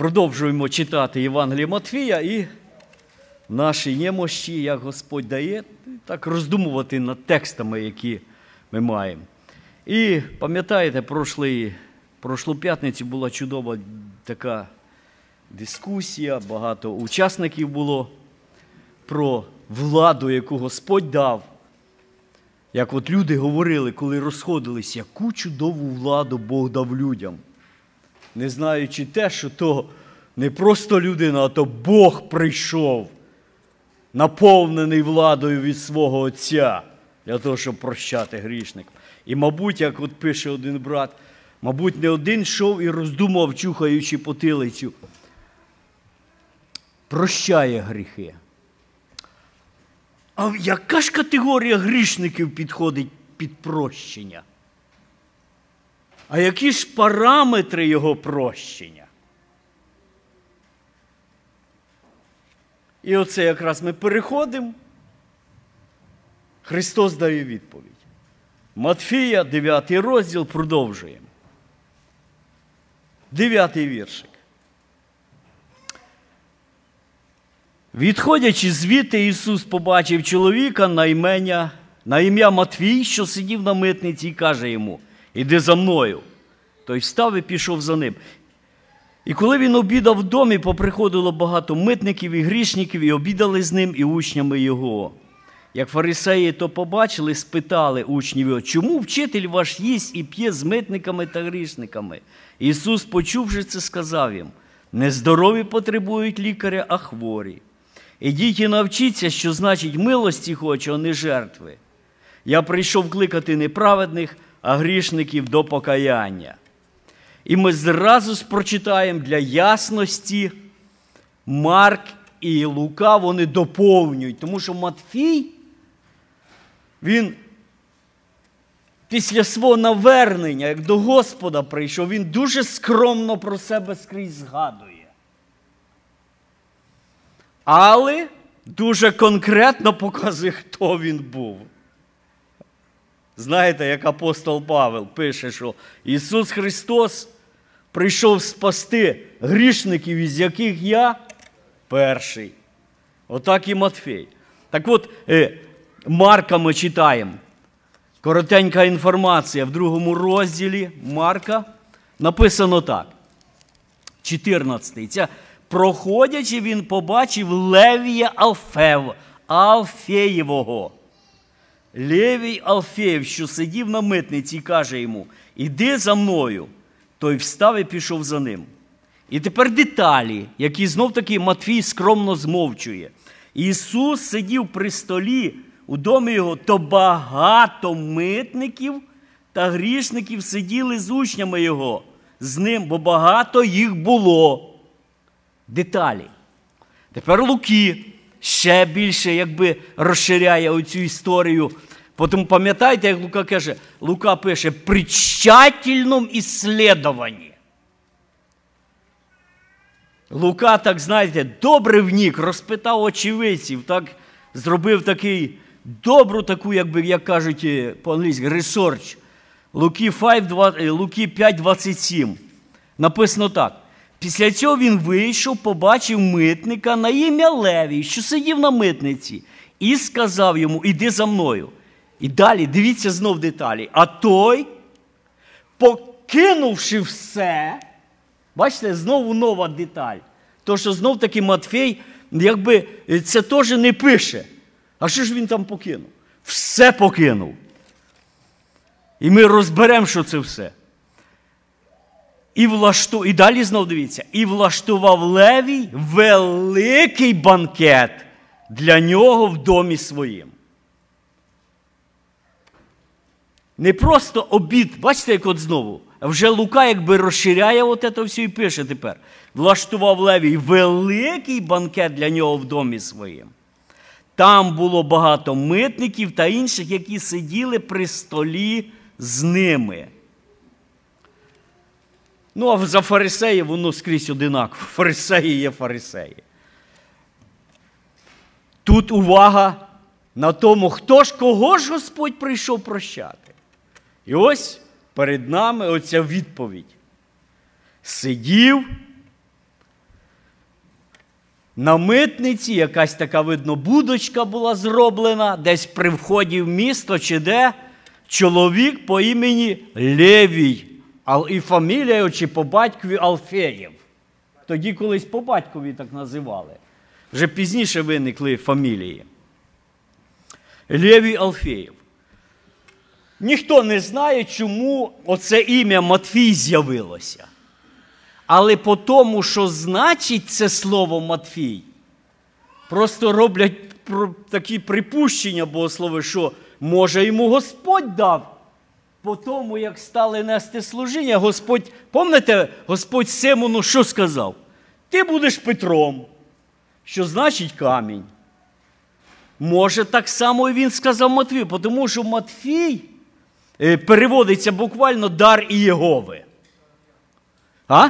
Продовжуємо читати Євангеліє Матфія і в нашій немощі, як Господь дає, так роздумувати над текстами, які ми маємо. І пам'ятаєте, прошлий, прошлу п'ятницю була чудова така дискусія, багато учасників було про владу, яку Господь дав. Як от люди говорили, коли розходились, яку чудову владу Бог дав людям. Не знаючи те, що то не просто людина, а то Бог прийшов, наповнений владою від свого Отця, для того, щоб прощати грішникам. І, мабуть, як от пише один брат, мабуть, не один йшов і роздумав, чухаючи потилицю, прощає гріхи. А яка ж категорія грішників підходить під прощення? А які ж параметри його прощення? І оце якраз ми переходимо. Христос дає відповідь. Матфія, 9 розділ, продовжуємо. Дев'ятий віршик. Відходячи звідти, Ісус побачив чоловіка на ім'я на ім'я Матвій, що сидів на митниці, і каже йому: Іди за мною. Той встав і пішов за ним. І коли він обідав в домі, поприходило багато митників і грішників, і обідали з ним і учнями його. Як фарисеї то побачили, спитали учнів його, чому вчитель ваш їсть і п'є з митниками та грішниками? Ісус, почувши це, сказав їм: нездорові потребують лікаря, а хворі. Ідіть і навчіться, що значить милості хочу, а не жертви. Я прийшов кликати неправедних, а грішників до покаяння. І ми зразу ж прочитаємо для ясності Марк і Лука вони доповнюють, тому що Матфій, він після свого навернення, як до Господа прийшов, він дуже скромно про себе скрізь згадує. Але дуже конкретно показує, хто він був. Знаєте, як апостол Павел пише, що Ісус Христос прийшов спасти грішників, із яких я перший. Отак і Матфей. Так от, е, Марка ми читаємо. Коротенька інформація в другому розділі Марка написано так. 14. Ця, проходячи, він побачив Левія Алфев, Алфеєвого. Левій Алфеєв, що сидів на митниці, і каже йому: Іди за мною. Той встав і пішов за ним. І тепер деталі, які знов таки Матвій скромно змовчує. Ісус сидів при столі у домі його, то багато митників та грішників сиділи з учнями Його, з ним, бо багато їх було. Деталі. Тепер Луки ще більше якби розширяє оцю історію. Потім пам'ятаєте, як Лука каже, Лука пише при тщательному ісследуванні. Лука, так знаєте, добре внік, розпитав очевидців, так зробив такий добру таку, якби, як кажуть е, по-англійськи, research. Луки 5,27. Написано так. Після цього він вийшов, побачив митника на ім'я Левій, що сидів на митниці, і сказав йому: Іди за мною. І далі дивіться знов деталі. А той, покинувши все, бачите, знову нова деталь. То, що знов таки Матфей, якби це теж не пише. А що ж він там покинув? Все покинув. І ми розберемо, що це все. І влашту... і далі знов дивіться, і влаштував Левій великий банкет для нього в домі своїм. Не просто обід, бачите, як от знову. Вже Лука якби розширяє от це все і пише тепер. Влаштував Левій великий банкет для нього в домі своїм. Там було багато митників та інших, які сиділи при столі з ними. Ну, а за фарисеїв воно скрізь одинаково. Фарисеї є фарисеї. Тут увага на тому, хто ж кого ж Господь прийшов прощати. І ось перед нами оця відповідь. Сидів на митниці якась така, видно, будочка була зроблена, десь при вході в місто чи де чоловік по імені Левій, і фамілія чи по батькові Алфеєв. Тоді колись по батькові так називали. Вже пізніше виникли фамілії. Левій Алфеєв. Ніхто не знає, чому оце ім'я Матвій з'явилося. Але по тому, що значить це слово Матфій, просто роблять такі припущення богослови, що може йому Господь дав. По тому, як стали нести служіння, Господь, пам'ятаєте, Господь Симону що сказав? Ти будеш Петром, що значить камінь. Може, так само і він сказав Матвію, тому що Матфій переводиться буквально дар Ієгови. А?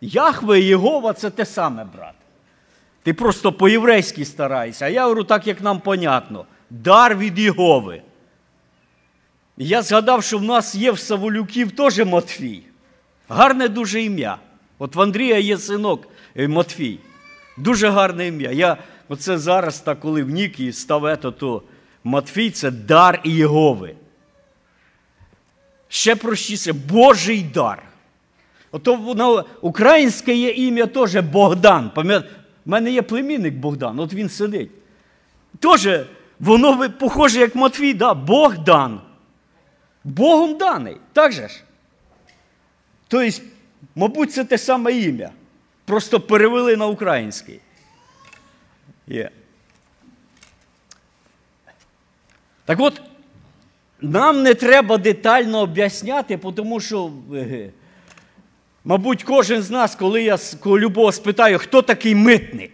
Яхве і Єгова це те саме, брат. Ти просто по-єврейськи старайся. А я говорю так, як нам понятно. Дар від Єгови. Я згадав, що в нас є в Саволюків теж Матфій. Гарне дуже ім'я. От в Андрія є синок е, Матфій. Дуже гарне ім'я. Я оце зараз, так, коли в Нікі став ето, то Матфій це дар Єгови. Ще простіше, Божий дар. Ото воно, українське є ім'я теж Богдан. У мене є племінник Богдан, от він сидить. Теж воно похоже, як Матвій, да? Богдан. Богом даний. Так же ж? Тобто, мабуть, це те саме ім'я. Просто перевели на український. Є. Так от, нам не треба детально об'ясняти, тому що. Е, Мабуть, кожен з нас, коли я любого спитаю, хто такий митник,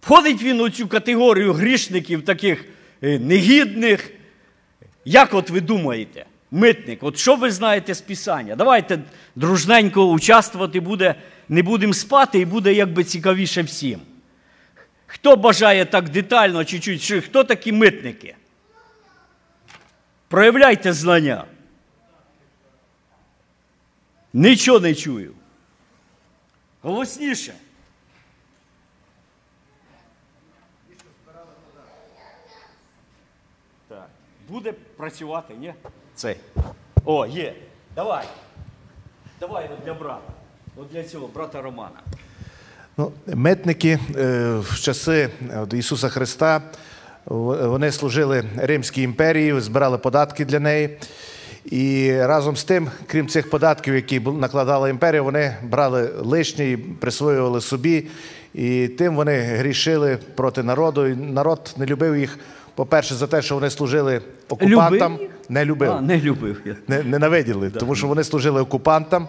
входить він у цю категорію грішників, таких е, негідних. Як от ви думаєте, митник, от що ви знаєте з Писання? Давайте дружненько участвувати буде, не будемо спати і буде якби цікавіше всім. Хто бажає так детально чуть-чуть, хто такі митники? Проявляйте знання. Нічого не чую. Голосніше. Так. Буде працювати, ні? Цей. О, є. Давай. Давай от для брата. От для цього брата Романа. Ну, Митники е, в часи Ісуса Христа вони служили Римській імперії, збирали податки для неї. І разом з тим, крім цих податків, які накладала імперія, вони брали лишні і присвоювали собі. І тим вони грішили проти народу. І Народ не любив їх, по-перше, за те, що вони служили окупантам. Любив? Не любив. А, не любив. Не, Ненавиділи, да. тому що вони служили окупантам,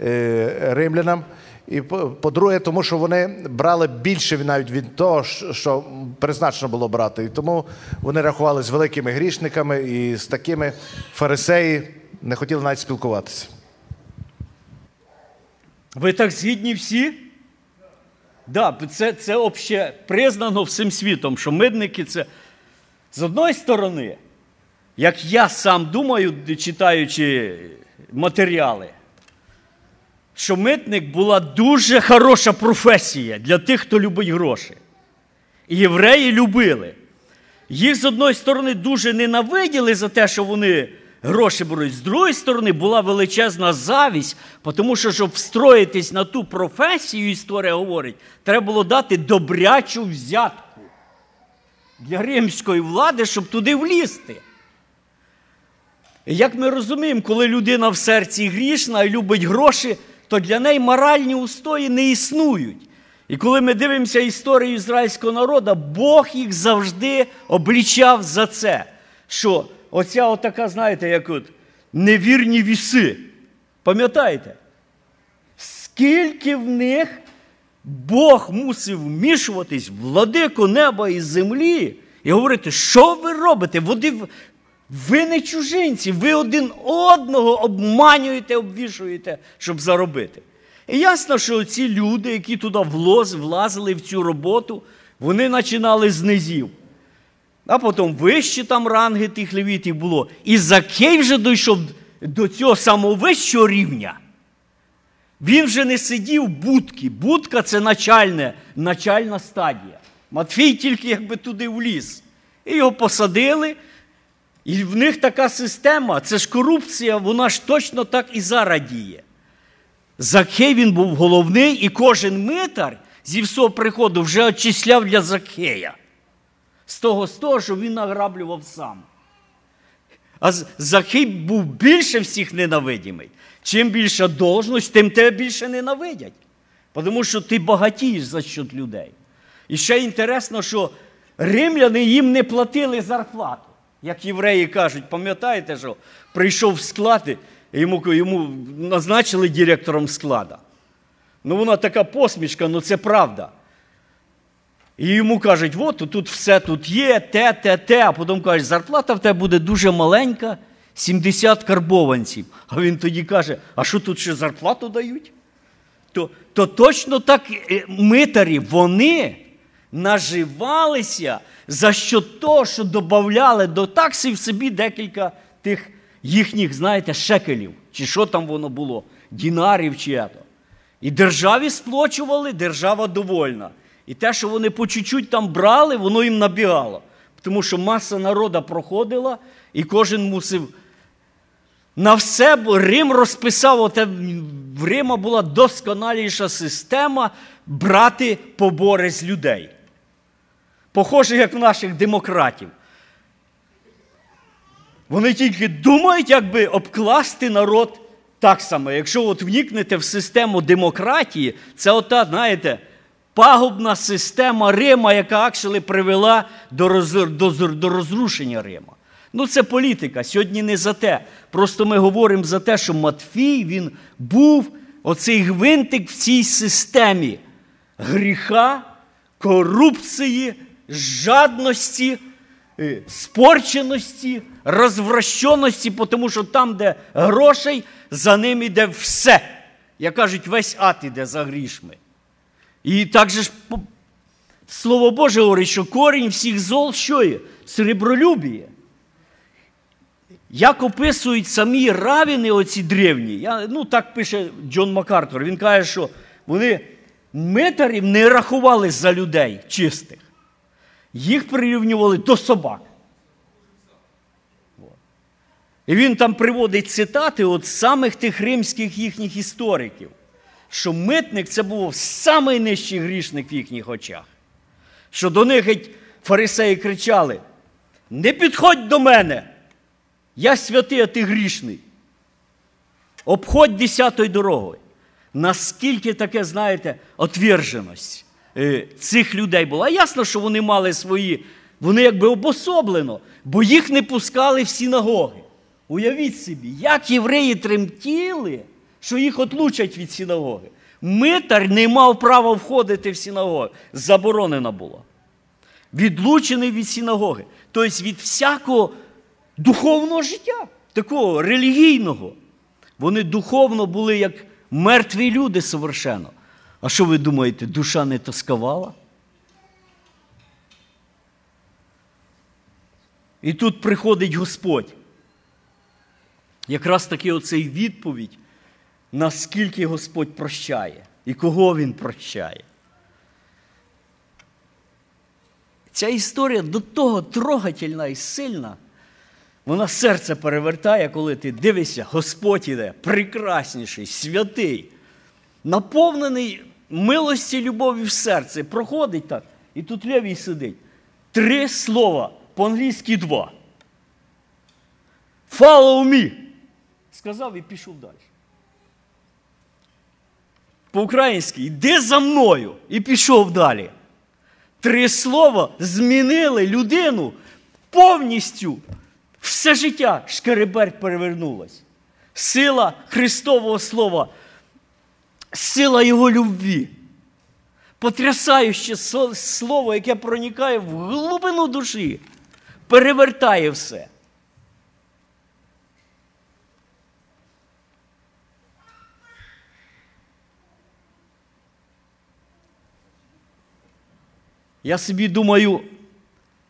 е, римлянам. І по-друге, тому що вони брали більше навіть від того, що призначено було брати. І тому вони рахувалися великими грішниками і з такими фарисеї не хотіли навіть спілкуватися. Ви так згідні всі? Да, це це обще признано всім світом, що мидники це з одної сторони, як я сам думаю, читаючи матеріали що митник була дуже хороша професія для тих, хто любить гроші. І євреї любили. Їх, з одної сторони, дуже ненавиділи за те, що вони гроші беруть. З другої сторони, була величезна завість, тому що, щоб встроїтись на ту професію, історія говорить, треба було дати добрячу взятку для римської влади, щоб туди влізти. Як ми розуміємо, коли людина в серці грішна і любить гроші, то для неї моральні устої не існують. І коли ми дивимося історію ізраїльського народу, Бог їх завжди облічав за це. Що оця отака, знаєте, як от невірні віси. Пам'ятаєте? Скільки в них Бог мусив вмішуватись, владику неба і землі, і говорити, що ви робите? Води, ви не чужинці, ви один одного обманюєте, обвішуєте, щоб заробити. І ясно, що ці люди, які туди влазили в цю роботу, вони починали з низів. А потім вищі там ранги тих левітів було. І Закей вже дійшов до цього самого вищого рівня. Він вже не сидів в будці. Будка це начальне, начальна стадія. Матфій тільки якби туди вліз. І його посадили. І в них така система, це ж корупція, вона ж точно так і зараз діє. Закхей він був головний, і кожен митар зі всього приходу вже очисляв для Закхея. З того, з того, що він награблював сам. А З- Закхей був більше всіх ненавидимий. Чим більша должність, тим тебе більше ненавидять. Тому що ти багатієш за счет людей. І ще інтересно, що римляни їм не платили зарплату. Як євреї кажуть, пам'ятаєте, що прийшов в склад, йому, йому назначили директором склада. Ну, вона така посмішка, ну це правда. І йому кажуть, от тут все тут є, те, те, те. А потім кажуть, зарплата в тебе буде дуже маленька, 70 карбованців. А він тоді каже: а що тут ще зарплату дають? То, то точно так е, митарі, вони наживалися за що того, що додавали до такси в собі декілька тих їхніх, знаєте, шекелів, чи що там воно було, дінарів чи ето. І державі сплочували, держава довольна. І те, що вони по чуть-чуть там брали, воно їм набігало. Тому що маса народа проходила, і кожен мусив на все Рим розписав, оте, в Рима була досконаліша система брати побори з людей. Похоже, як в наших демократів. Вони тільки думають, як би обкласти народ так само. Якщо от вникнете в систему демократії, це ота, знаєте, пагубна система Рима, яка акшели привела до, роз, до, до розрушення Рима. Ну, це політика. Сьогодні не за те. Просто ми говоримо за те, що Матфій він був оцей гвинтик в цій системі гріха, корупції, жадності, е, спорченості, розвращеності, тому що там, де грошей, за ним іде все. Як кажуть, весь ад іде за грішми. І так же ж Слово Боже говорить, що корінь всіх зол що є? Сребролюбіє. Як описують самі равіни, оці древні, я, ну так пише Джон Макартур, він каже, що вони митарів не рахували за людей чистих. Їх прирівнювали до собак. І він там приводить цитати от самих тих римських їхніх істориків, що митник це був самий нижчий грішник в їхніх очах. Що до них геть фарисеї кричали: Не підходь до мене! Я святий, а ти грішний. Обходь десятою дорогою. Наскільки таке, знаєте, отверженість цих людей була. Ясно, що вони мали свої, вони якби обособлено, бо їх не пускали в синагоги. Уявіть собі, як євреї тремтіли, що їх отлучать від синагоги. Митар не мав права входити в синагогу. Заборонено було. Відлучений від синагоги. Тобто від всякого духовного життя, такого релігійного. Вони духовно були як мертві люди совершенно. А що ви думаєте, душа не тосковала? І тут приходить Господь. Якраз таки оцей відповідь, наскільки Господь прощає і кого Він прощає. Ця історія до того трогательна і сильна. Вона серце перевертає, коли ти дивишся, Господь іде, прекрасніший, святий, наповнений милості, любові в серці. Проходить так, і тут левій сидить. Три слова, по-англійськи два. Follow me. Сказав і пішов далі. По-українськи, йди за мною і пішов далі. Три слова змінили людину повністю. Все життя шкереберть перевернулось. Сила Христового Слова, сила Його любві. Потрясаюче слово, яке проникає в глибину душі, перевертає все. Я собі думаю,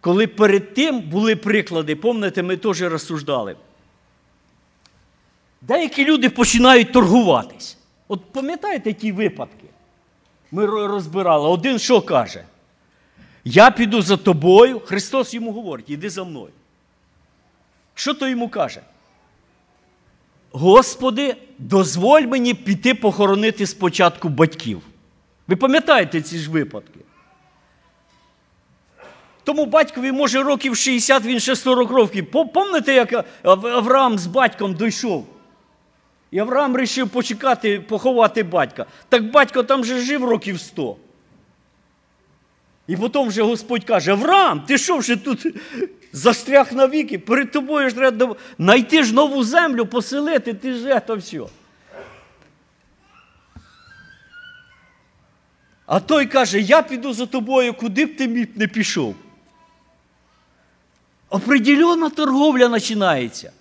коли перед тим були приклади, пам'ятаєте, ми теж розсуждали. Деякі люди починають торгуватись. От пам'ятаєте ті випадки? Ми розбирали. Один що каже? Я піду за тобою. Христос йому говорить, іди за мною. Що то йому каже? Господи, дозволь мені піти похоронити спочатку батьків. Ви пам'ятаєте ці ж випадки? Тому батькові, може, років 60, він ще 40 років. Помните, як Авраам з батьком дійшов? І Авраам вирішив почекати, поховати батька. Так батько там же жив років 100. І потім вже Господь каже: Авраам, ти що вже тут застряг навіки? Перед тобою ж треба знайти ж нову землю, поселити, ти ж це все. А той каже: Я піду за тобою, куди б ти не пішов. Определена торговля починається.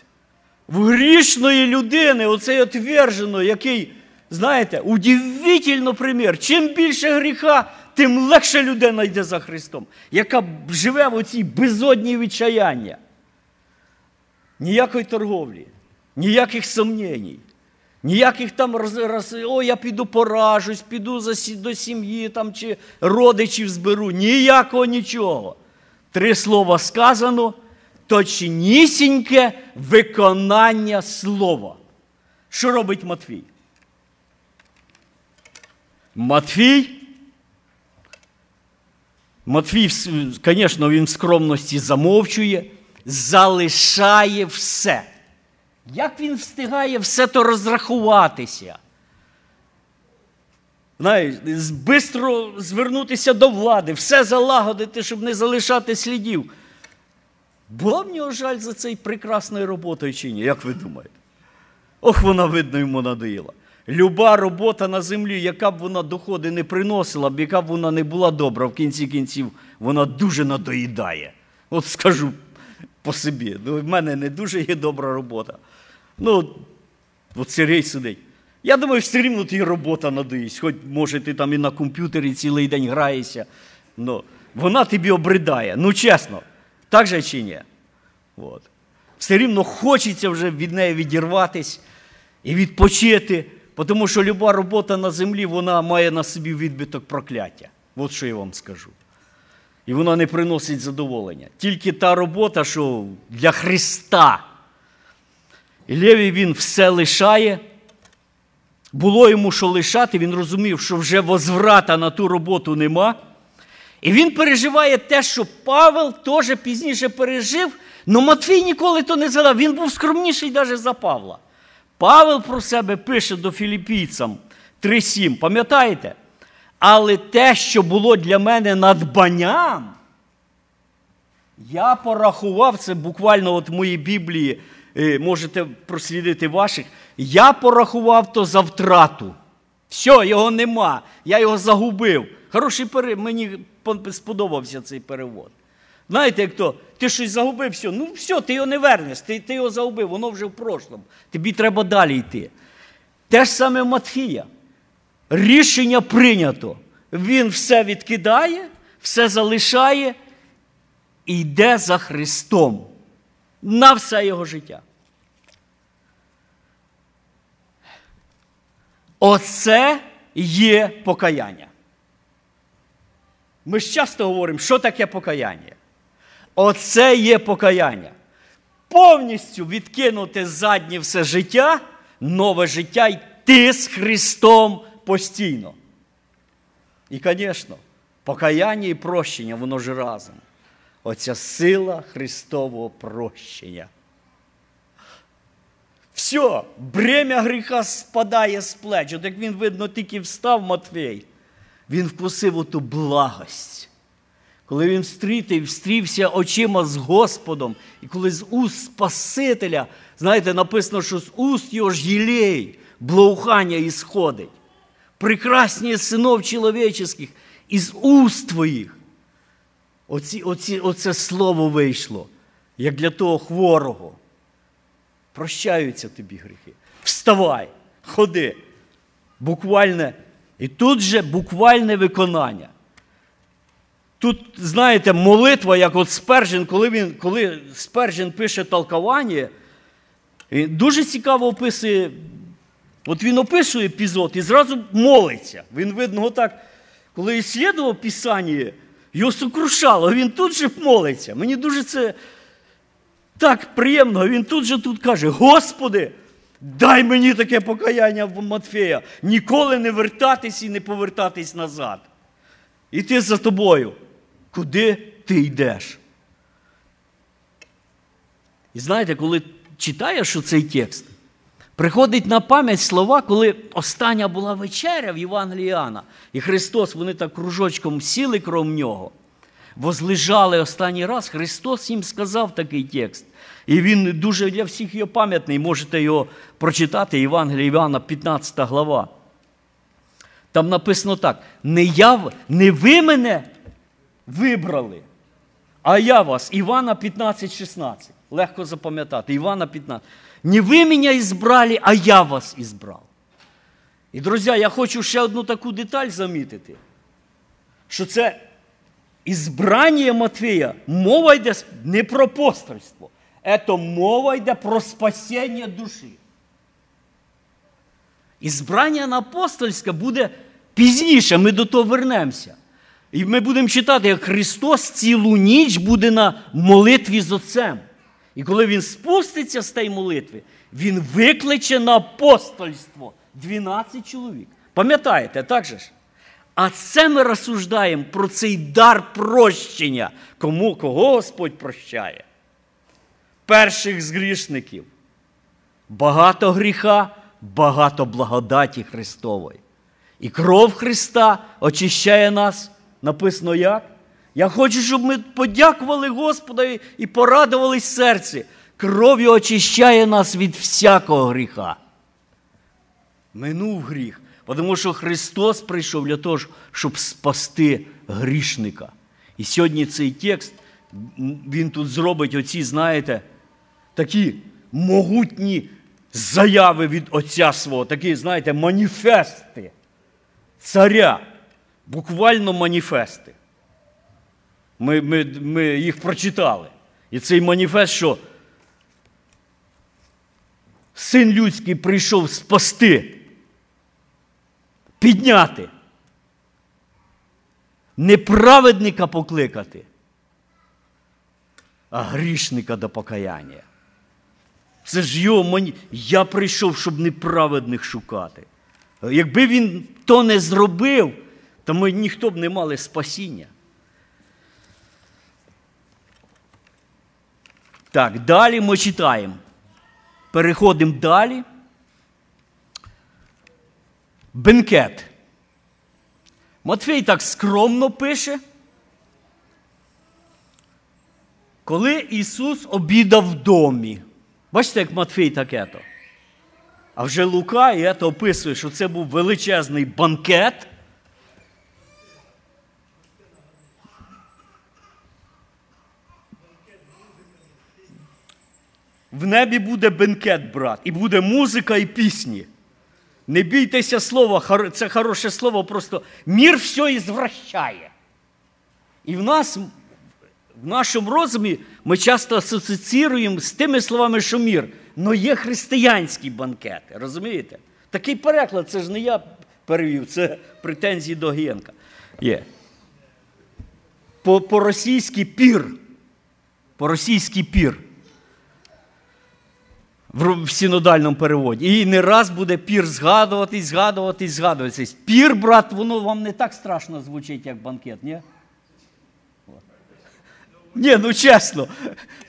В грішної людини, оцей отвержений, який, знаєте, удивительно примір. Чим більше гріха, тим легше людина йде за Христом, яка живе в оцій безодній відчаяння. Ніякої торговлі, ніяких сумнєній, ніяких там роз, роз, о, я піду поражусь, піду за, до сім'ї там, чи родичів зберу. Ніякого нічого. Три слова сказано, точнісіньке виконання слова. Що робить Матвій? Матвій. Матвій, звісно, він в скромності замовчує, залишає все. Як він встигає все то розрахуватися? Знаєш, бистро звернутися до влади, все залагодити, щоб не залишати слідів. Була в нього жаль за цей прекрасною роботою чи ні? Як ви думаєте? Ох, вона, видно, йому надоїла. Люба робота на землі, яка б вона доходи не приносила, б, яка б вона не була добра, в кінці кінців, вона дуже надоїдає. От скажу по собі. Ну, в мене не дуже є добра робота. Ну, от Сергій сидить. Я думаю, все рівно тобі робота надоїсть. Хоч, може, ти там і на комп'ютері цілий день граєшся. Ну, вона тобі обридає. Ну, чесно, так же чи ні? От. Все рівно хочеться вже від неї відірватись і відпочити, тому що люба робота на землі вона має на собі відбиток прокляття. От що я вам скажу. І вона не приносить задоволення. Тільки та робота, що для Христа. І Левій він все лишає. Було йому що лишати, він розумів, що вже возврата на ту роботу нема. І він переживає те, що Павел теж пізніше пережив, але Матвій ніколи то не згадав. Він був скромніший навіть за Павла. Павел про себе пише до філіпійцям 3.7, пам'ятаєте? Але те, що було для мене надбанням, я порахував це буквально от в моїй Біблії, е, можете прослідити ваших. Я порахував то за втрату. Все, його нема. Я його загубив. Хороший перевод, мені сподобався цей перевод. Знаєте, як то, ти щось загубив, все, ну все, ти його не вернеш, ти, ти його загубив, воно вже в прошлому. Тобі треба далі йти. Те ж саме Матфія. Рішення прийнято. Він все відкидає, все залишає і йде за Христом на все його життя. Оце є покаяння. Ми ж часто говоримо, що таке покаяння. Оце є покаяння. Повністю відкинути заднє все життя, нове життя йти з Христом постійно. І, звісно, покаяння і прощення, воно ж разом. Оця сила Христового прощення. Все, бремя гріха спадає з плеч. От як він, видно, тільки встав Матвій, він вкусив оту благость. Коли він встрітив, встрівся очима з Господом, і коли з уст Спасителя, знаєте, написано, що з уст його ж єлей, благоухання ісходить. Прекрасні синов чоловічих, із уст твоїх. Оці, оці, оце слово вийшло, як для того хворого. Прощаються тобі гріхи. Вставай, ходи. Буквальне. І тут же буквальне виконання. Тут, знаєте, молитва, як от Спержен, коли він, коли Спержен пише толкування, дуже цікаво описує От він описує епізод і зразу молиться. Він, видно, отак, коли іслідував Писання, його сокрушало, він тут же молиться. Мені дуже це так приємно. Він тут же тут каже: Господи, дай мені таке покаяння в Матфея, ніколи не вертатись і не повертатись назад. Іти за тобою. Куди ти йдеш? І знаєте, коли читаєш цей текст, приходить на пам'ять слова, коли остання була вечеря в Євангелії Іоанна, і Христос, вони так кружочком сіли кром нього, возлежали останній раз, Христос їм сказав такий текст. І він дуже для всіх його пам'ятний, можете його прочитати, Євангелія Івана, 15 глава. Там написано так: не, я, не ви мене вибрали, а я вас, Івана 15, 16. Легко запам'ятати. Івана 15. Не ви мене ізбрали, а я вас ізбрав. І, друзі, я хочу ще одну таку деталь замітити, що це ізбрання Матвія, мова йде не про апостольство, це мова йде про спасіння душі. Ізбрання на апостольське буде пізніше, ми до того вернемося. І ми будемо читати, як Христос цілу ніч буде на молитві з Отцем. І коли Він спуститься з тієї молитви, Він викличе на апостольство 12 чоловік. Пам'ятаєте, так же ж? А це ми розсуждаємо про цей дар прощення, кому кого Господь прощає. Перших з грішників. Багато гріха, багато благодаті Христової. І кров Христа очищає нас. Написано як? Я хочу, щоб ми подякували Господу і порадувались серці. Кров'ю очищає нас від всякого гріха. Минув гріх. Тому що Христос прийшов для того, щоб спасти грішника. І сьогодні цей текст, він тут зробить оці, знаєте, такі могутні заяви від Отця свого, такі, знаєте, маніфести царя. Буквально маніфести. Ми, ми, ми їх прочитали. І цей маніфест, що син людський прийшов спасти, підняти, неправедника покликати, а грішника до покаяння. Це ж його мані... Я прийшов, щоб неправедних шукати. Якби він то не зробив, то ми ніхто б не мали спасіння. Так, далі ми читаємо. Переходимо далі. Бенкет. Матфей так скромно пише. Коли Ісус обідав в домі. Бачите, як Матфей таке то. А вже Лука і це описує, що це був величезний банкет. В небі буде бенкет, брат, і буде музика і пісні. Не бійтеся слова, це хороше слово, просто мір все ізвращає. І в нас, в нашому розумі, ми часто асоціюємо з тими словами, що мір. Но є християнські банкети, розумієте? Такий переклад, це ж не я перевів, це претензії до Генка. Є. По-російськи пір. По-російськи пір в синодальному переводі. І не раз буде пір згадуватись, згадуватись, згадуватись. Пір, брат, воно вам не так страшно звучить, як банкет, ні? Ні, ну чесно.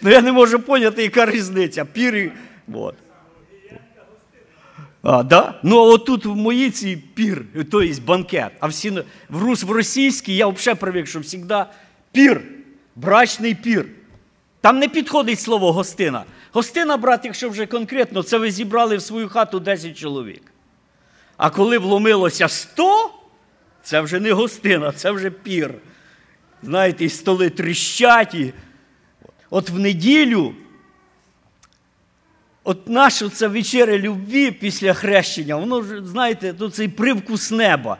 Ну я не можу поняти, яка різниця. Пір і. Вот. А, да? Ну, а отут в моїй цій пір, то є банкет. А всі, в, рус, в російській я взагалі привик, що завжди пір, брачний пір. Там не підходить слово гостина. Гостина, брат, якщо вже конкретно, це ви зібрали в свою хату 10 чоловік. А коли вломилося 100, це вже не гостина, це вже пір. Знаєте, і столи тріщать. От в неділю, от наша ця вечеря любві після хрещення, воно вже, знаєте, тут цей привкус неба.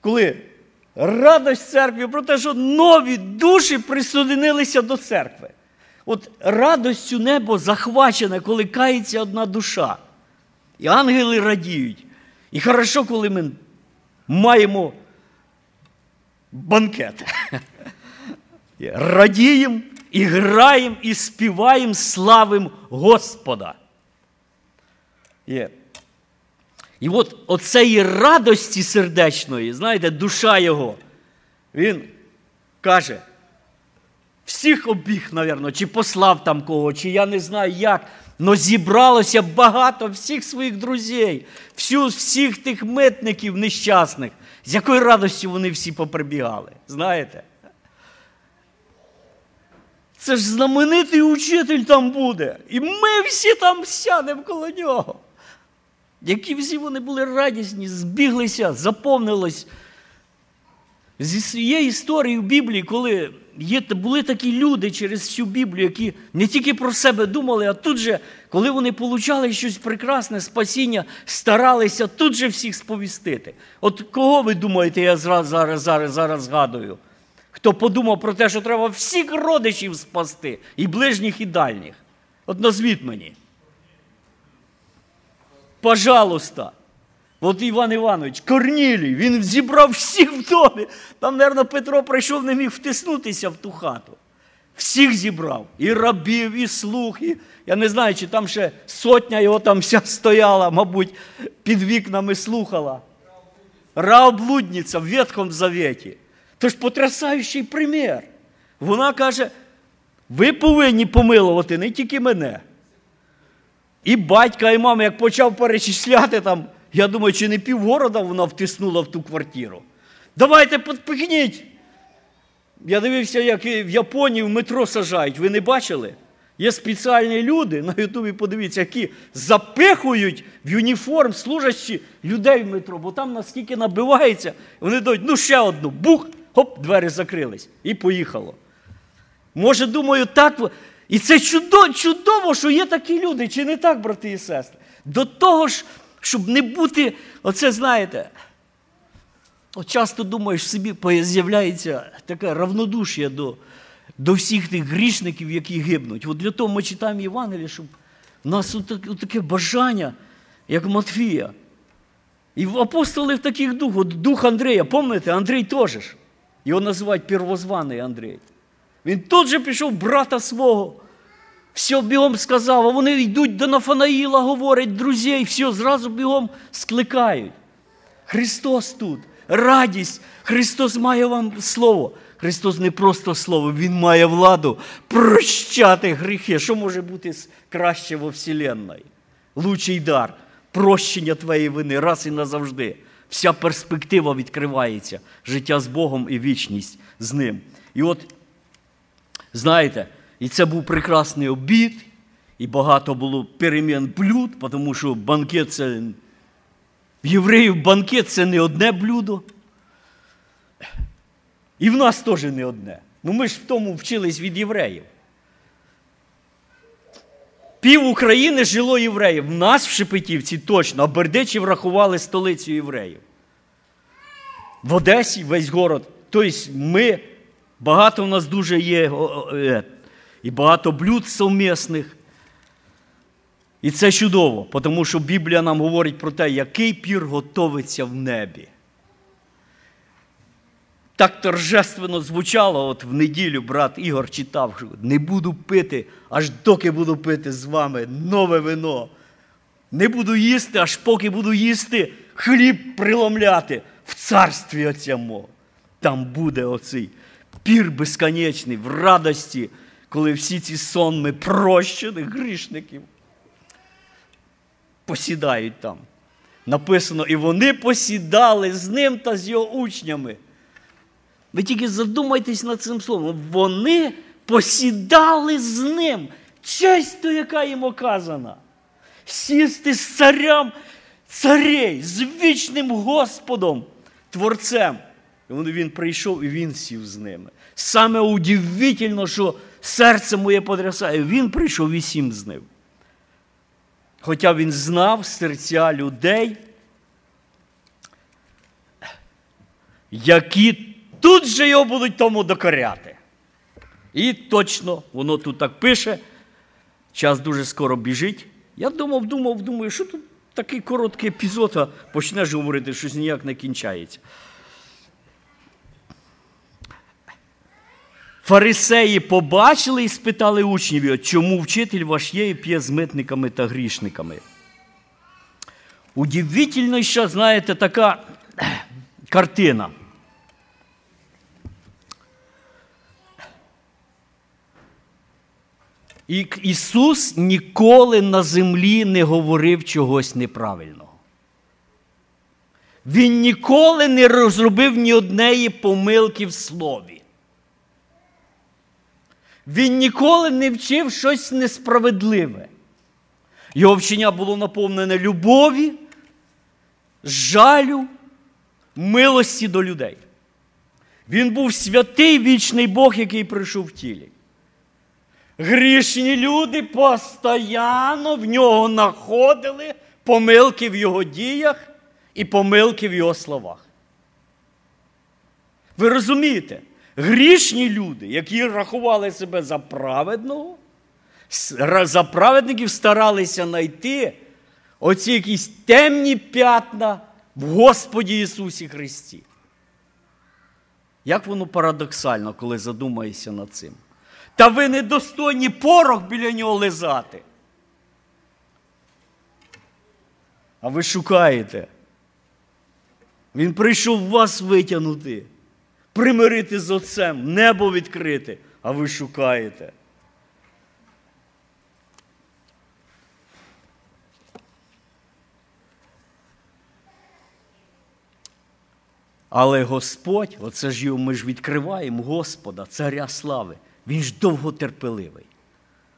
Коли радость церкві про те, що нові душі присоединилися до церкви. От радостю небо захвачене, коли кається одна душа. І ангели радіють. І хорошо, коли ми маємо банкет. Радіємо і граємо, і співаємо, славим Господа. І от оцеї радості сердечної, знаєте, душа його, він каже, всіх обіг, напевно, чи послав там кого, чи я не знаю як. Но зібралося багато всіх своїх друзів, всю, всіх тих митників нещасних, з якою радостю вони всі поприбігали. Знаєте? Це ж знаменитий учитель там буде. І ми всі там сядемо коло нього. Які всі вони були радісні, збіглися, заповнилось. Зі своєї історії в Біблії, коли є, були такі люди через всю Біблію, які не тільки про себе думали, а тут же, коли вони получали щось прекрасне, спасіння, старалися тут же всіх сповістити. От кого ви думаєте, я зараз, зараз, зараз, зараз згадую? Хто подумав про те, що треба всіх родичів спасти, і ближніх, і дальніх? От назвіть мені. Пожалуйста. От Іван Іванович, Корнілій, він зібрав всіх в домі. Там, мабуть, Петро прийшов, не міг втиснутися в ту хату. Всіх зібрав. І рабів, і слуг, і я не знаю, чи там ще сотня його там вся стояла, мабуть, під вікнами слухала. Раоблудниця в Ветхому Завіті. Тож потрясаючий примір. Вона каже: ви повинні помилувати не тільки мене. І батька, і мама, як почав перечисляти там, я думаю, чи не півгорода вона втиснула в ту квартиру. Давайте підпихніть. Я дивився, як в Японії в метро сажають. Ви не бачили? Є спеціальні люди, на Ютубі подивіться, які запихують в уніформ служащі людей в метро, бо там наскільки набивається, вони дають, ну ще одну, бух, хоп, двері закрились. І поїхало. Може, думаю, так. І це чудово, чудово, що є такі люди, чи не так, брати і сестри? До того ж, щоб не бути, оце знаєте, от часто думаєш, собі з'являється таке равнодушие до до всіх тих грішників, які гибнуть. От для того ми читаємо Євангеліє, щоб в нас таке бажання, як Матфія. І апостоли в таких дух, от дух Андрія, пам'ятаєте, Андрій теж. Його називають первозваний Андрій. Він тут же пішов брата свого, все бігом сказав, а вони йдуть до Нафанаїла, говорять, друзі, все, зразу бігом скликають. Христос тут, радість, Христос має вам слово. Христос не просто слово, Він має владу прощати гріхи. Що може бути краще во Вселенной? Лучший дар, прощення твоєї вини раз і назавжди. Вся перспектива відкривається, життя з Богом і вічність з Ним. І от, знаєте, і це був прекрасний обід, і багато було перемін блюд, тому що банкет це в євреїв банкет це не одне блюдо. І в нас теж не одне. Ну ми ж в тому вчились від євреїв. Пів України жило євреїв. В нас в Шепетівці точно, а Бердичі врахували столицю євреїв. В Одесі весь город. Тобто ми, багато в нас дуже є е, і багато блюд совмісних. І це чудово, тому що Біблія нам говорить про те, який пір готовиться в небі. Так торжественно звучало, от в неділю брат Ігор читав, що не буду пити, аж доки буду пити з вами нове вино. Не буду їсти, аж поки буду їсти, хліб приломляти в царстві Отця. Там буде оцей пір безконечний в радості, коли всі ці сонми прощених грішників посідають там. Написано, і вони посідали з ним та з його учнями. Ви тільки задумайтесь над цим словом. Вони посідали з ним. Честь то, яка їм оказана. Сісти з царям царей, з вічним Господом, Творцем. І він прийшов і він сів з ними. Саме удивительно, що серце моє потрясає, він прийшов і сім з ним. Хоча він знав серця людей, які тут же його будуть тому докоряти. І точно, воно тут так пише, час дуже скоро біжить. Я думав, думав, думаю, що тут такий короткий епізод, а почнеш говорити, щось ніяк не кінчається. Фарисеї побачили і спитали учнів, його, чому вчитель ваш є і п'є з митниками та грішниками. Удивительно, що, знаєте, така картина. І Ісус ніколи на землі не говорив чогось неправильного. Він ніколи не розробив ні однієї помилки в слові. Він ніколи не вчив щось несправедливе. Його вчення було наповнене любові, жалю, милості до людей. Він був святий вічний Бог, який прийшов в тілі. Грішні люди постійно в нього знаходили помилки в його діях і помилки в його словах. Ви розумієте? Грішні люди, які рахували себе за праведного, за праведників старалися знайти оці якісь темні п'ятна в Господі Ісусі Христі. Як воно парадоксально, коли задумаєшся над цим? Та ви недостойні порох біля нього лизати. А ви шукаєте. Він прийшов вас витягнути, примирити з Отцем, небо відкрити, а ви шукаєте. Але Господь, оце ж його ми ж відкриваємо Господа, Царя слави. Він ж довготерпеливий.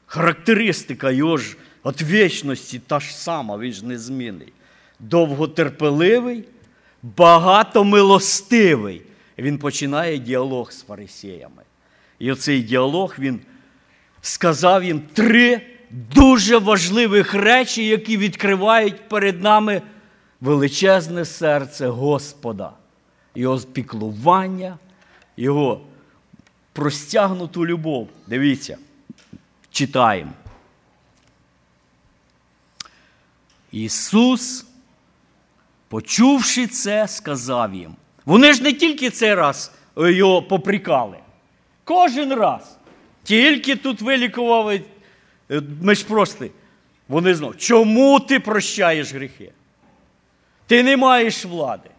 Характеристика його ж от вічності та ж сама, він ж незмінний. Довготерпеливий, багатомилостивий. Він починає діалог з фарисеями. І оцей діалог він сказав їм три дуже важливих речі, які відкривають перед нами величезне серце Господа, його піклування, його простягнуту любов. Дивіться, читаємо. Ісус, почувши це, сказав їм. Вони ж не тільки цей раз його поприкали. Кожен раз. Тільки тут вилікував, е, ми ж прости. Вони знову, чому ти прощаєш гріхи? Ти не маєш влади.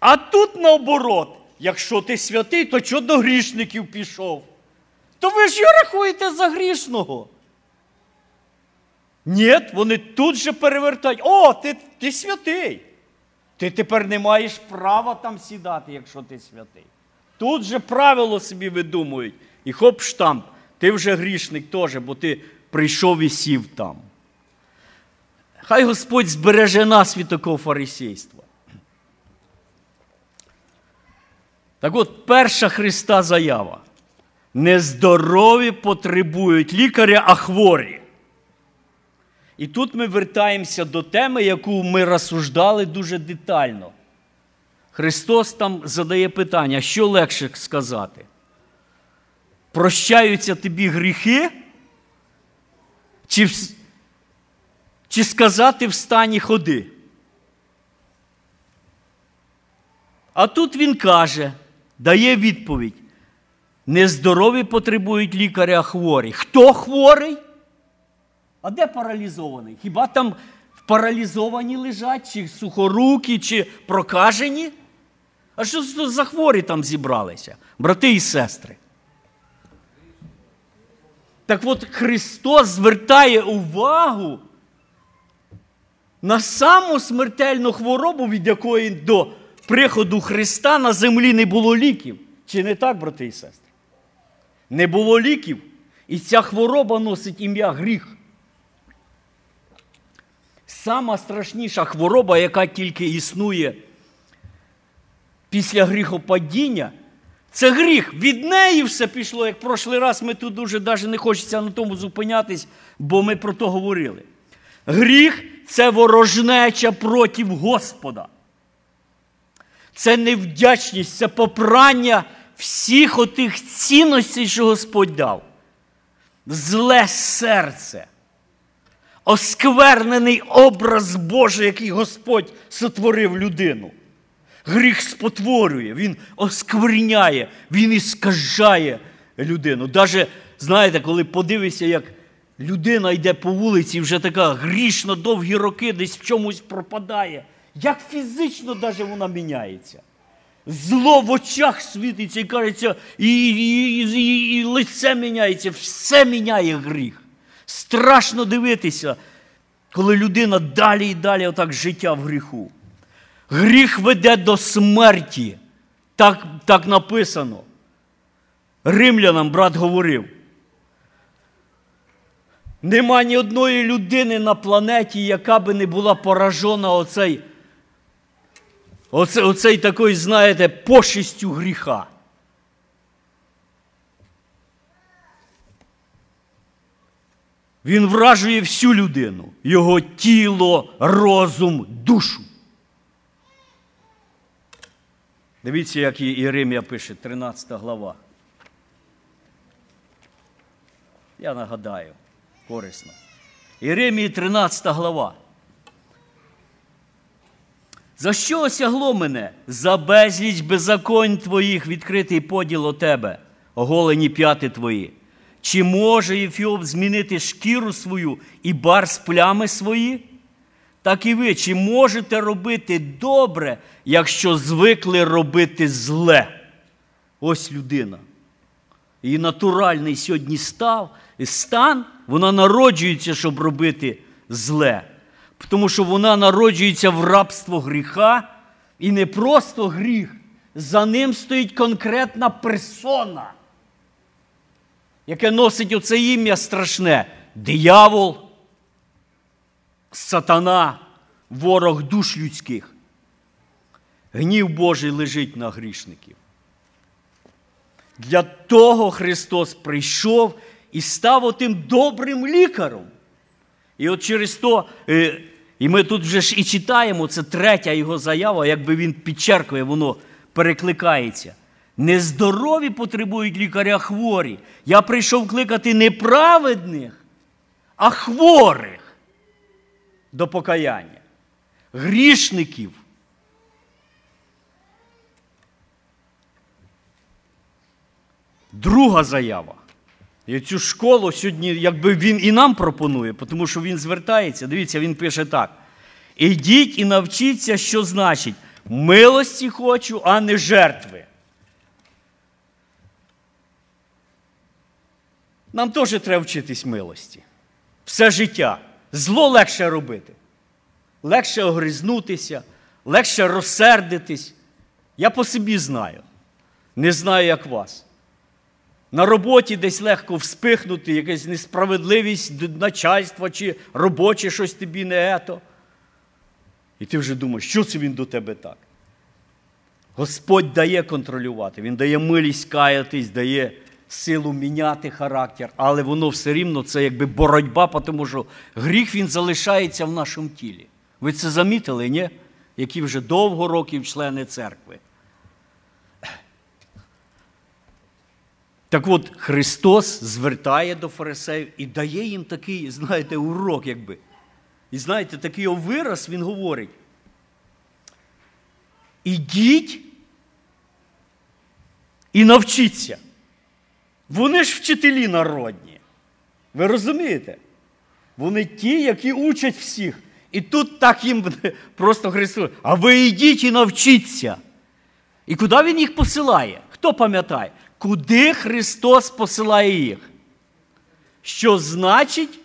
А тут наоборот. Якщо ти святий, то чого до грішників пішов? То ви ж його рахуєте за грішного. Ні, вони тут же перевертають. О, ти, ти святий. Ти тепер не маєш права там сідати, якщо ти святий. Тут же правило собі видумують. І хоп штамп, ти вже грішник теж, бо ти прийшов і сів там. Хай Господь збереже нас від такого фарисейства. Так от, перша Христа заява. Нездорові потребують лікаря, а хворі. І тут ми вертаємося до теми, яку ми розсуждали дуже детально. Христос там задає питання, що легше сказати? Прощаються тобі гріхи? Чи, чи сказати в стані ходи? А тут він каже, дає відповідь. Нездорові потребують лікаря, хворі. Хто хворий? А де паралізований? Хіба там паралізовані лежать, чи сухорукі, чи прокажені? А що за хворі там зібралися, брати і сестри? Так от Христос звертає увагу на саму смертельну хворобу, від якої до приходу Христа на землі не було ліків. Чи не так, брати і сестри? Не було ліків, і ця хвороба носить ім'я гріх. Сама страшніша хвороба, яка тільки існує після гріхопадіння, це гріх. Від неї все пішло, як в прошлий раз ми тут дуже навіть не хочеться на тому зупинятись, бо ми про то говорили. Гріх це ворожнеча проти Господа. Це невдячність, це попрання всіх отих цінностей, що Господь дав. Зле серце. Осквернений образ Божий, який Господь сотворив людину. Гріх спотворює, він оскверняє, він іскажає людину. Даже, знаєте, коли подивишся, як людина йде по вулиці, вже така грішно довгі роки десь в чомусь пропадає, як фізично даже вона міняється. Зло в очах світиться і кажеться, і, і, і, і, лице міняється, все міняє гріх. Страшно дивитися, коли людина далі і далі отак життя в гріху. Гріх веде до смерті. Так, так написано. Римлянам брат говорив. Нема ні одної людини на планеті, яка би не була поражена оцей, оцей, оцей такий, знаєте, пошістю гріха. Він вражує всю людину, його тіло, розум, душу. Дивіться, як Єремія пише, 13 глава. Я нагадаю, корисно. Єремії 13 глава. За що осягло мене? За безліч беззаконь твоїх відкритий поділ о тебе, оголені п'яти твої. Чи може Єфіоп змінити шкіру свою і барс плями свої? Так і ви, чи можете робити добре, якщо звикли робити зле? Ось людина. Її натуральний сьогодні став, стан, вона народжується, щоб робити зле. Тому що вона народжується в рабство гріха, і не просто гріх. За ним стоїть конкретна персона, яке носить оце ім'я страшне диявол сатана, ворог душ людських. Гнів Божий лежить на грішників. Для того Христос прийшов і став отим добрим лікарем. І от через то, е, і ми тут вже ж і читаємо, це третя його заява, якби він підчеркує, воно перекликається. Нездорові потребують лікаря хворі. Я прийшов кликати не праведних, а хворих до покаяння. Грішників. Друга заява. І цю школу сьогодні, якби він і нам пропонує, тому що він звертається. Дивіться, він пише так: ідіть і навчіться, що значить милості хочу, а не жертви. Нам теж треба вчитись милості. Все життя. Зло легше робити. Легше огризнутися, легше розсердитись. Я по собі знаю. Не знаю, як вас. На роботі десь легко вспихнути, якась несправедливість начальства чи робоче щось тобі не ето. І ти вже думаєш, що це він до тебе так? Господь дає контролювати, Він дає милість каятись, дає силу міняти характер, але воно все рівно це якби боротьба, тому що гріх він залишається в нашому тілі. Ви це замітили, ні? Які вже довго років члени церкви. Так от Христос звертає до фарисеїв і дає їм такий, знаєте, урок, якби. І знаєте, такий вираз він говорить. Ідіть і навчіться. Вони ж вчителі народні. Ви розумієте? Вони ті, які учать всіх. І тут так їм просто Христос. А ви йдіть і навчіться. І куди Він їх посилає? Хто пам'ятає? Куди Христос посилає їх? Що значить?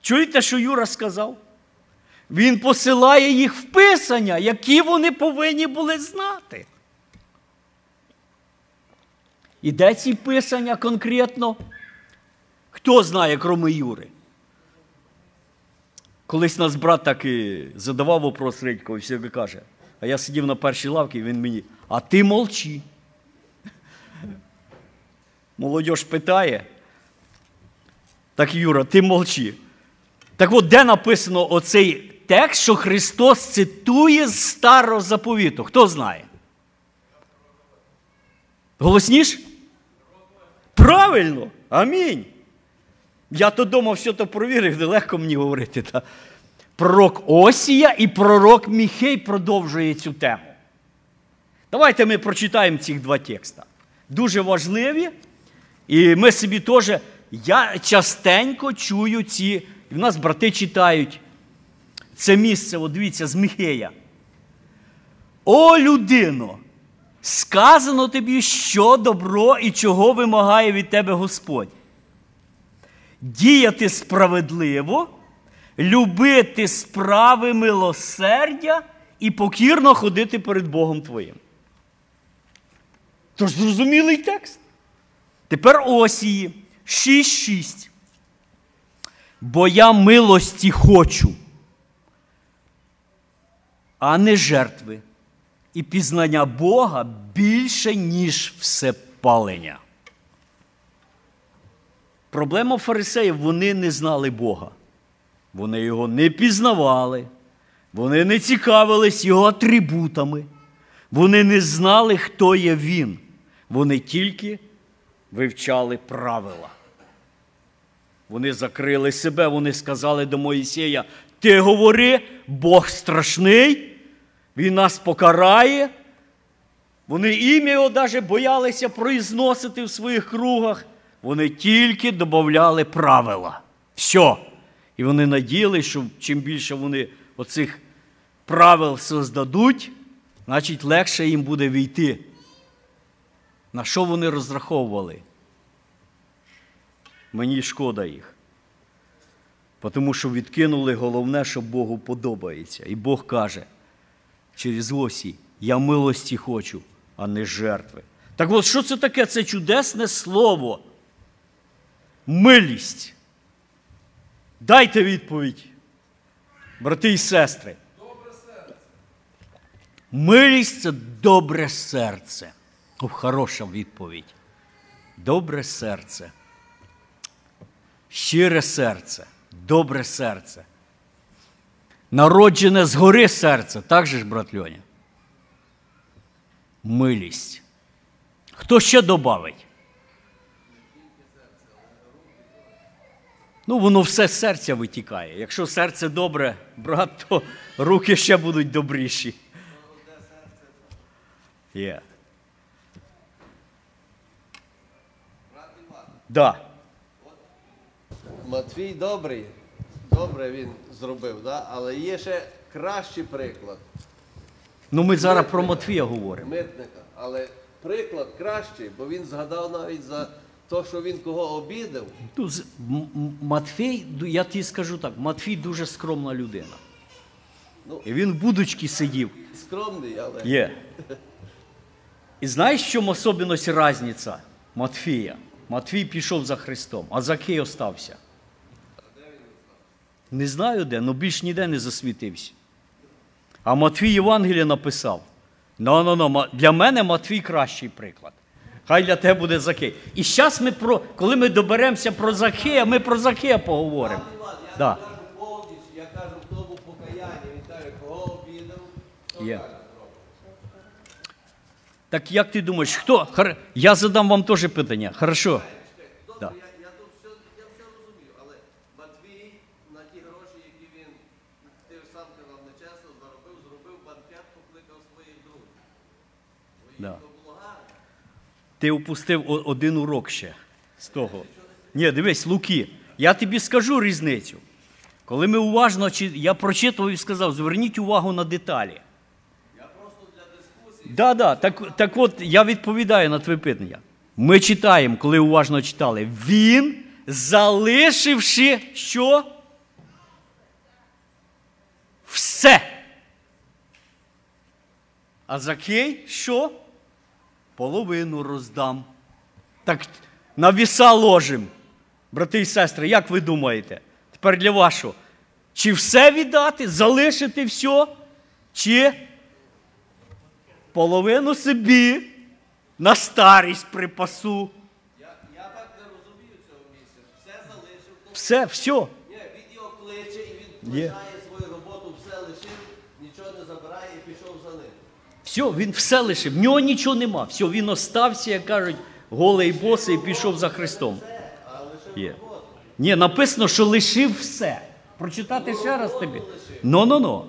Чуєте, що Юра сказав? Він посилає їх в Писання, які вони повинні були знати. І де ці писання конкретно? Хто знає, кроме Юри? Колись нас брат так і задавав вопрос Редько, і все каже, а я сидів на першій лавці, і він мені, а ти молчи. Молодь питає. Так, Юра, ти молчи. Так от, де написано оцей текст, що Христос цитує з старого заповіту? Хто знає? Голосніш? Правильно. Амінь. Я то дома все то провірив, де легко мені говорити. Та. Пророк Осія і пророк Міхей продовжує цю тему. Давайте ми прочитаємо ці два текста. Дуже важливі. І ми собі теж, я частенько чую ці, і в нас брати читають це місце, от дивіться, з Міхея. О, людино! Сказано тобі, що добро і чого вимагає від тебе Господь. Діяти справедливо, любити справи милосердя і покірно ходити перед Богом твоїм. Тож зрозумілий текст. Тепер Осії 6.6. Бо я милості хочу, а не жертви, і пізнання Бога більше, ніж всепалення. Проблема фарисеїв, вони не знали Бога. Вони його не пізнавали, вони не цікавились його атрибутами, вони не знали, хто є він. Вони тільки вивчали правила. Вони закрили себе, вони сказали до Моїсея: Ти говори, Бог страшний, Він нас покарає. Вони ім'я його навіть боялися произносити в своїх кругах. Вони тільки додавали правила. Все. І вони надіялися, що чим більше вони оцих правил создадуть, значить легше їм буде війти. На що вони розраховували? Мені шкода їх. Тому що відкинули головне, що Богу подобається. І Бог каже через осі, я милості хочу, а не жертви. Так от, що це таке? Це чудесне слово. Милість. Дайте відповідь, брати і сестри. Милість це добре серце. О, хороша відповідь. Добре серце. Щире серце, добре серце. Народжене згори серце, так же ж, брат Льоня? Милість. Хто ще добавить? Ну, воно все з серця витікає. Якщо серце добре, брат, то руки ще будуть добріші. Є. Да. Матвій добрий, добре він зробив, да? але є ще кращий приклад Ну, ми зараз про Матвія говоримо. митника. Але приклад кращий, бо він згадав навіть за те, що він кого обідав. Ну, з- М- М- Матфій, ду- я тобі скажу так, Матфій дуже скромна людина. Ну. І він в будочці сидів. Скромний, але Є. І знаєш, в чому особливість різниця Матфія? Матфій пішов за Христом, а Закей остався. Не знаю де, але більш ніде не засвітився. А Матвій Євангелія написав: ну, ну, ну, для мене Матвій кращий приклад. Хай для тебе буде Закей. І зараз ми про, коли ми доберемося про Закея, ми про Закея поговоримо. Я Да. кажу повністю, я кажу в тому покаянні. Він каже, кого обідав, так як ти думаєш, хто? Я задам вам теж питання. Хорошо. Добре, Да. я, я тут все, я все розумію, але Матвій на ті гроші, які він, ти ж сам казав, нечесно заробив, зробив банкет, покликав своїх друзів. Своїх Да. то було гарно. Ти упустив один урок ще з того. Ні, дивись, Луки, я тобі скажу різницю. Коли ми уважно, я прочитував і сказав, зверніть увагу на деталі. Я просто для дискусії. Да, да, так, так от я відповідаю на твоє питання. Ми читаємо, коли уважно читали. Він, залишивши що? Все. А Закей що? Половину роздам. Так на віса ложим. Брати і сестри, як ви думаєте? Тепер для вашого. Чи все віддати, залишити все, чи половину собі на старість припасу. Я, я так не розумію цього місця. Все залишив, Все, все. ні, він його кличе і він Є. лишає свою роботу, все лишив, нічого не забирає і пішов за ним. Все, він все лишив. В нього нічого нема. Все, він остався, як кажуть, голий босий і пішов за Христом. Є. Ні, написано, що лишив все. Прочитати ще раз тобі. Ну-ну-ну.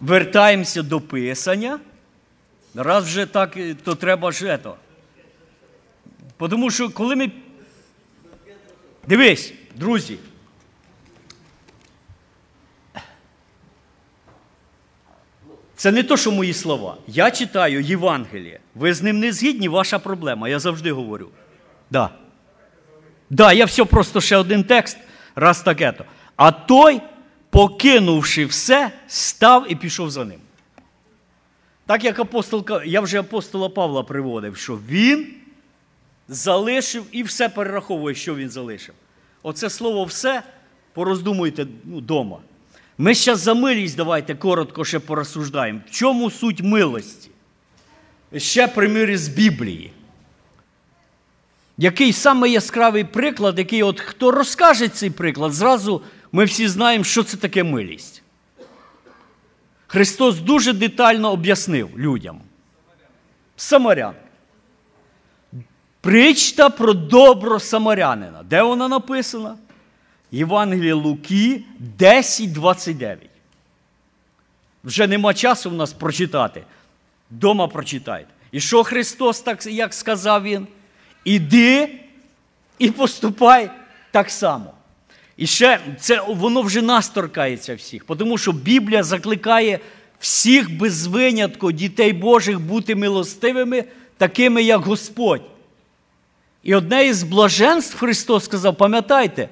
Вертаємося до писання. Раз вже так, е, то треба ж ето. Тому що коли ми. Дивись, друзі. Це не то, що мої слова. Я читаю Євангеліє. Ви з ним не згідні, ваша проблема. Я завжди говорю. Да. Да, я все просто ще один текст, раз таке то. А той, покинувши все, став і пішов за ним. Так як апостол, я вже апостола Павла приводив, що він залишив і все перераховує, що він залишив. Оце слово все пороздумуйте ну, дома. Ми зараз за милість давайте коротко ще порозсуждаємо. В чому суть милості? Ще приміри з Біблії. Який саме яскравий приклад, який от хто розкаже цей приклад, зразу ми всі знаємо, що це таке милість. Христос дуже детально об'яснив людям. Самарян. Причта про добро самарянина. Де вона написана? Євангеліє Луки 10.29. Вже нема часу в нас прочитати. Дома прочитайте. І що Христос, так як сказав він? Іди і поступай так само. І ще це воно вже нас торкається всіх, тому що Біблія закликає всіх без винятку дітей Божих бути милостивими, такими, як Господь. І одне із блаженств Христос сказав, пам'ятайте,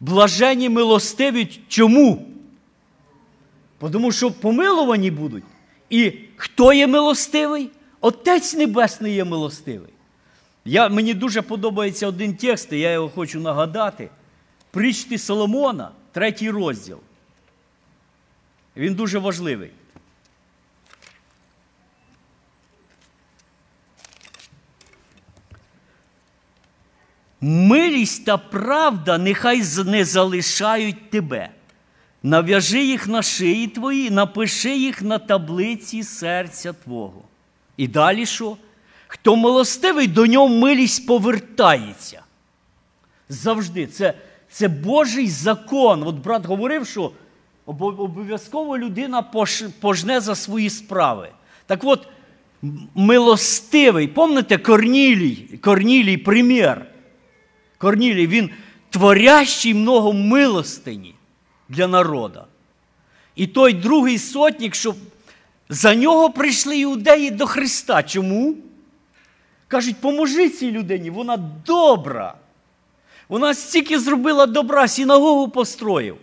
блажені милостиві чому? Тому що помилувані будуть. І хто є милостивий? Отець Небесний є милостивий. Я, мені дуже подобається один текст, і я його хочу нагадати. Причти Соломона, третій розділ. Він дуже важливий. Милість та правда нехай не залишають тебе. Нав'яжи їх на шиї твої, напиши їх на таблиці серця Твого. І далі що? Хто милостивий, до нього милість повертається. Завжди. Це, це Божий закон. От брат говорив, що обов'язково людина пожне за свої справи. Так от, милостивий, пам'ятаєте, Корнілій, Корнілій примір. Корнілій, він творящий много милостині для народа. І той другий сотник, що за нього прийшли іудеї до Христа. Чому? Кажуть, поможи цій людині, вона добра. Вона стільки зробила добра, синагогу построїв.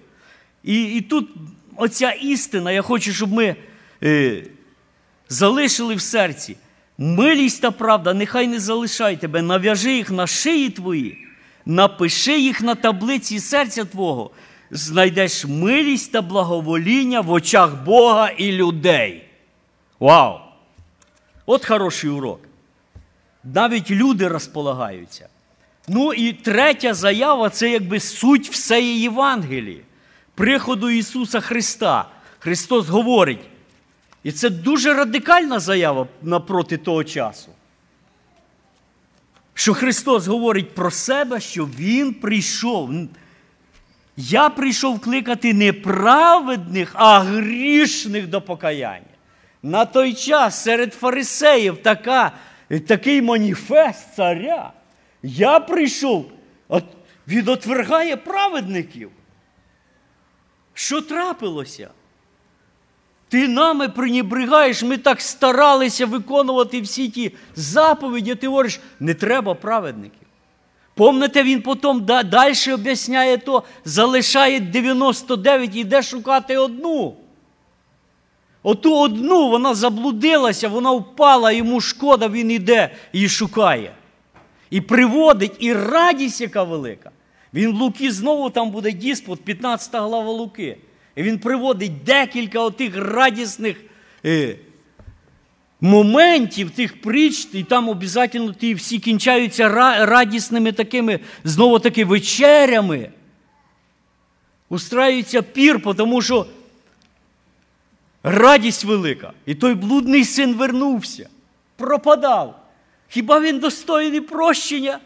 І, і тут оця істина, я хочу, щоб ми е, залишили в серці. Милість та правда, нехай не залишай тебе, нав'яжи їх на шиї твої, напиши їх на таблиці серця Твого, знайдеш милість та благовоління в очах Бога і людей. Вау! От хороший урок. Навіть люди розполагаються. Ну і третя заява це якби суть всеї Євангелії, приходу Ісуса Христа. Христос говорить. І це дуже радикальна заява напроти того часу. Що Христос говорить про себе, що Він прийшов. Я прийшов кликати не праведних, а грішних до покаяння. На той час серед фарисеїв така, такий маніфест царя. Я прийшов, от, він отвергає праведників. Що трапилося? Ти нами пренебрегаєш, ми так старалися виконувати всі ті заповіді, а ти говориш, не треба праведників. Помните, він потім да- далі об'ясняє то, залишає 99 і йде шукати одну. Оту одну вона заблудилася, вона впала, йому шкода, він іде і шукає. І приводить, і радість, яка велика. Він в Луки знову там буде діспут, 15 глава Луки. І він приводить декілька отих радісних е, моментів, тих притч, і там обов'язково ті всі кінчаються радісними такими, знову таки, вечерями. Устраюється пір, тому що радість велика. І той блудний син вернувся, пропадав. Хіба він достойний прощення?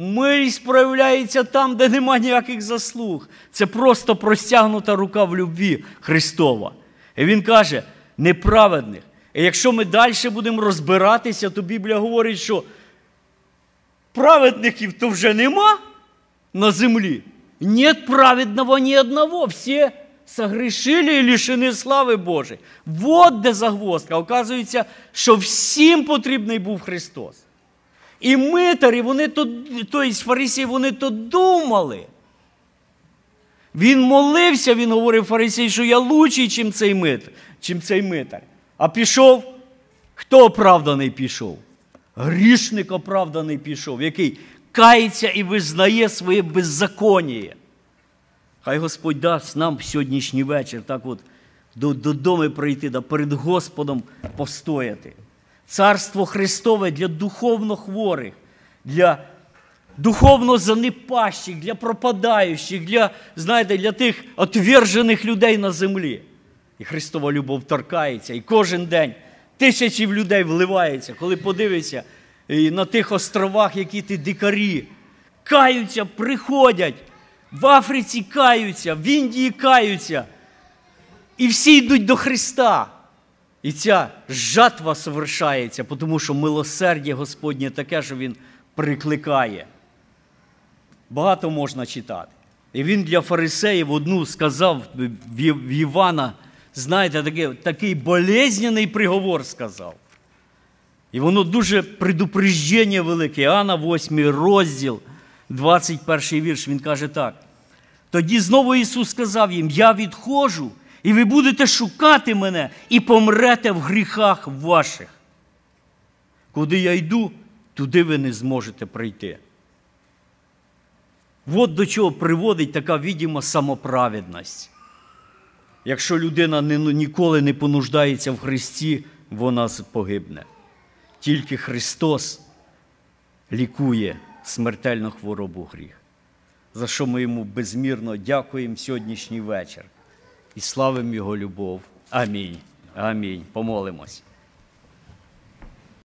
Милість проявляється там, де нема ніяких заслуг. Це просто простягнута рука в любві Христова. І він каже, неправедних. І якщо ми далі будемо розбиратися, то Біблія говорить, що праведників то вже нема на землі. Нет праведного ні одного. Всі согрешили і лишені слави Божої. Вот де загвоздка. Оказується, що всім потрібний був Христос. І митарі, вони то, тобто фарисії, вони то думали. Він молився, він говорив фарисій, що я лучший, чим цей мит, чим цей митар. А пішов, хто оправданий пішов? Грішник оправданий пішов, який кається і визнає своє беззаконніє. Хай Господь дасть нам в сьогоднішній вечір так от додому прийти, да перед Господом постояти. Царство Христове для духовно хворих, для духовно занепащих, для пропадаючих, для, знаєте, для тих отвержених людей на землі. І Христова любов торкається, і кожен день тисячі людей вливається, коли подивишся і на тих островах, які ти дикарі, каються, приходять, в Африці каються, в Індії каються. І всі йдуть до Христа. І ця жатва совершається, тому що милосердя Господнє таке, що Він прикликає. Багато можна читати. І він для фарисеїв одну сказав в Івана, знаєте, такий, такий болезнений приговор сказав. І воно дуже предупреждення велике. Іоанна 8 розділ, 21 вірш, він каже так. Тоді знову Ісус сказав їм: Я відходжу, і ви будете шукати мене і помрете в гріхах ваших. Куди я йду, туди ви не зможете прийти. От до чого приводить така відома самоправедність. Якщо людина ніколи не понуждається в Христі, вона погибне. Тільки Христос лікує смертельну хворобу гріх, за що ми йому безмірно дякуємо сьогоднішній вечір і славимо Його любов. Амінь. Амінь. Помолимось.